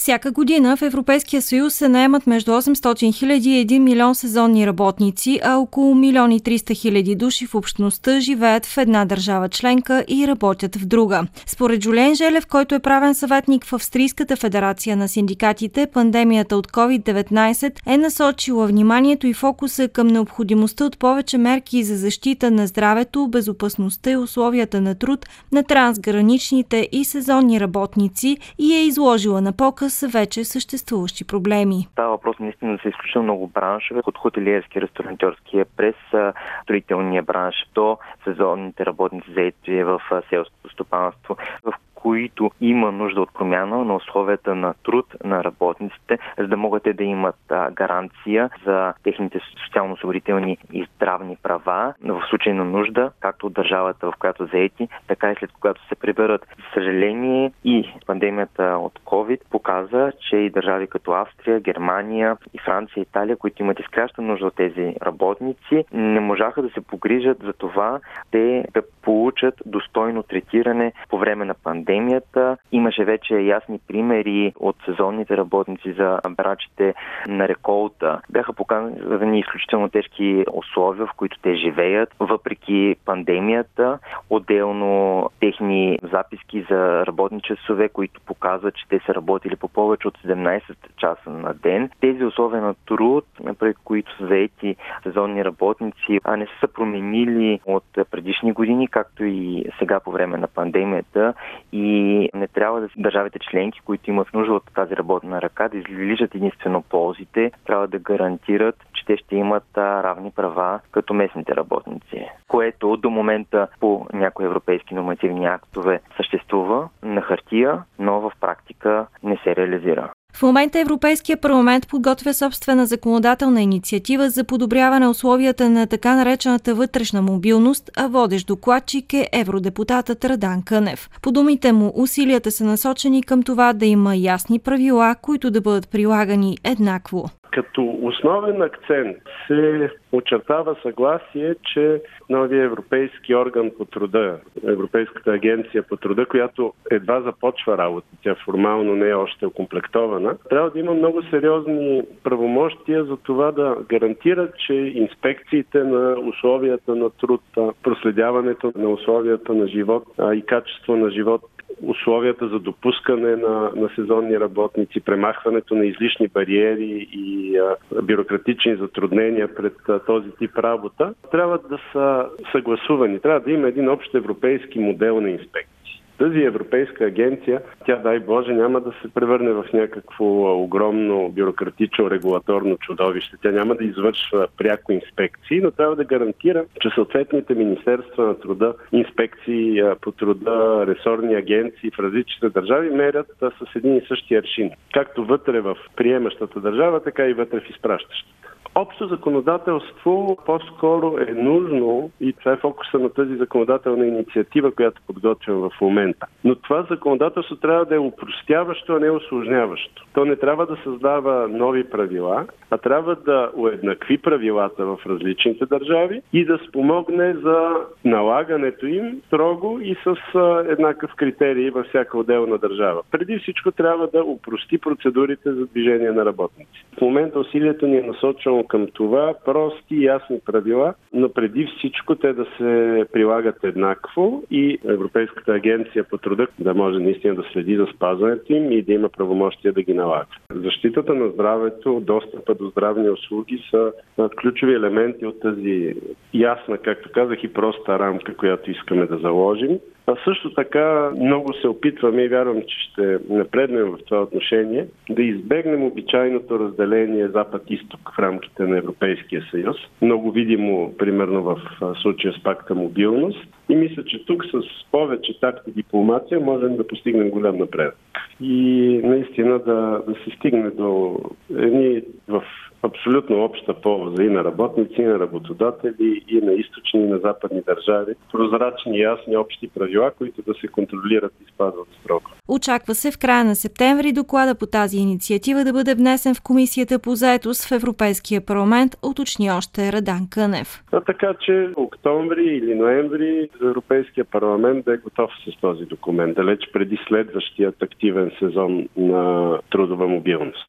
Всяка година в Европейския съюз се наемат между 800 хиляди и 1 милион сезонни работници, а около милион и 300 хиляди души в общността живеят в една държава членка и работят в друга. Според Жулен Желев, който е правен съветник в Австрийската федерация на синдикатите, пандемията от COVID-19 е насочила вниманието и фокуса към необходимостта от повече мерки за защита на здравето, безопасността и условията на труд на трансграничните и сезонни работници и е изложила на показ са вече съществуващи проблеми. Става въпрос наистина за изключително много браншове, от хотелиерски, ресторантьорския през строителния бранш до сезонните работници заети в селското стопанство, в които има нужда от промяна на условията на труд на работниците, за да могат те да имат гаранция за техните социално-осигурителни и здравни права в случай на нужда, както от държавата, в която заети, така и след когато се приберат. За съжаление и пандемията от COVID показа, че и държави като Австрия, Германия и Франция, Италия, които имат изкряща нужда от тези работници, не можаха да се погрижат за това те да получат достойно третиране по време на пандемията. Имаше вече ясни примери от сезонните работници за брачите на реколта. Бяха показани изключително тежки условия, в които те живеят, въпреки пандемията. Отделно техни записки за работни часове, които показват, че те са работили по повече от 17 часа на ден. Тези условия на труд, при които са заети сезонни работници, а не са променили от предишни години, както и сега по време на пандемията и не трябва да държавите членки, които имат нужда от тази работна ръка, да извличат единствено ползите, трябва да гарантират, че те ще имат равни права като местните работници, което до момента по някои европейски нормативни актове съществува на хартия, но в практика не се реализира. В момента Европейския парламент подготвя собствена законодателна инициатива за подобряване условията на така наречената вътрешна мобилност, а водещ докладчик е евродепутатът Радан Кънев. По думите му, усилията са насочени към това да има ясни правила, които да бъдат прилагани еднакво. Като основен акцент се очертава съгласие, че новия европейски орган по труда, Европейската агенция по труда, която едва започва работа, тя формално не е още окомплектована, трябва да има много сериозни правомощия за това да гарантират, че инспекциите на условията на труд, проследяването на условията на живот и качество на живот условията за допускане на, на сезонни работници, премахването на излишни бариери и бюрократични затруднения пред този тип работа, трябва да са съгласувани. Трябва да има един общ европейски модел на инспекция. Тази европейска агенция, тя дай Боже, няма да се превърне в някакво огромно бюрократично регулаторно чудовище. Тя няма да извършва пряко инспекции, но трябва да гарантира, че съответните министерства на труда, инспекции по труда, ресорни агенции в различните държави мерят с един и същи аршин. Както вътре в приемащата държава, така и вътре в изпращащата. Общо законодателство по-скоро е нужно и това е фокуса на тази законодателна инициатива, която подготвям в момента. Но това законодателство трябва да е упростяващо, а не осложняващо. То не трябва да създава нови правила, а трябва да уеднакви правилата в различните държави и да спомогне за налагането им строго и с еднакъв критерий във всяка отделна държава. Преди всичко трябва да упрости процедурите за движение на работници. В момента усилието ни е насочено към това прости и ясни правила, но преди всичко те да се прилагат еднакво и Европейската агенция по труда да може наистина да следи за спазването им и да има правомощия да ги налага. Защитата на здравето, достъпа до здравни услуги са ключови елементи от тази ясна, както казах, и проста рамка, която искаме да заложим. А също така много се опитваме и вярвам, че ще напреднем в това отношение, да избегнем обичайното разделение Запад-Исток в рамките на Европейския съюз. Много видимо, примерно в случая с пакта мобилност, И мисля, че тук с повече такта дипломация можем да постигнем голям напредък. И наистина да, да се стигне до едни в абсолютно обща полза и на работници, и на работодатели, и на източни, и на западни държави. Прозрачни, ясни, общи правила, които да се контролират и спазват строго. Очаква се в края на септември доклада по тази инициатива да бъде внесен в Комисията по заетост в Европейския парламент, уточни още Радан Кънев. А така че октомври или ноември Европейския парламент да е готов с този документ, далеч преди следващият активен сезон на трудова мобилност.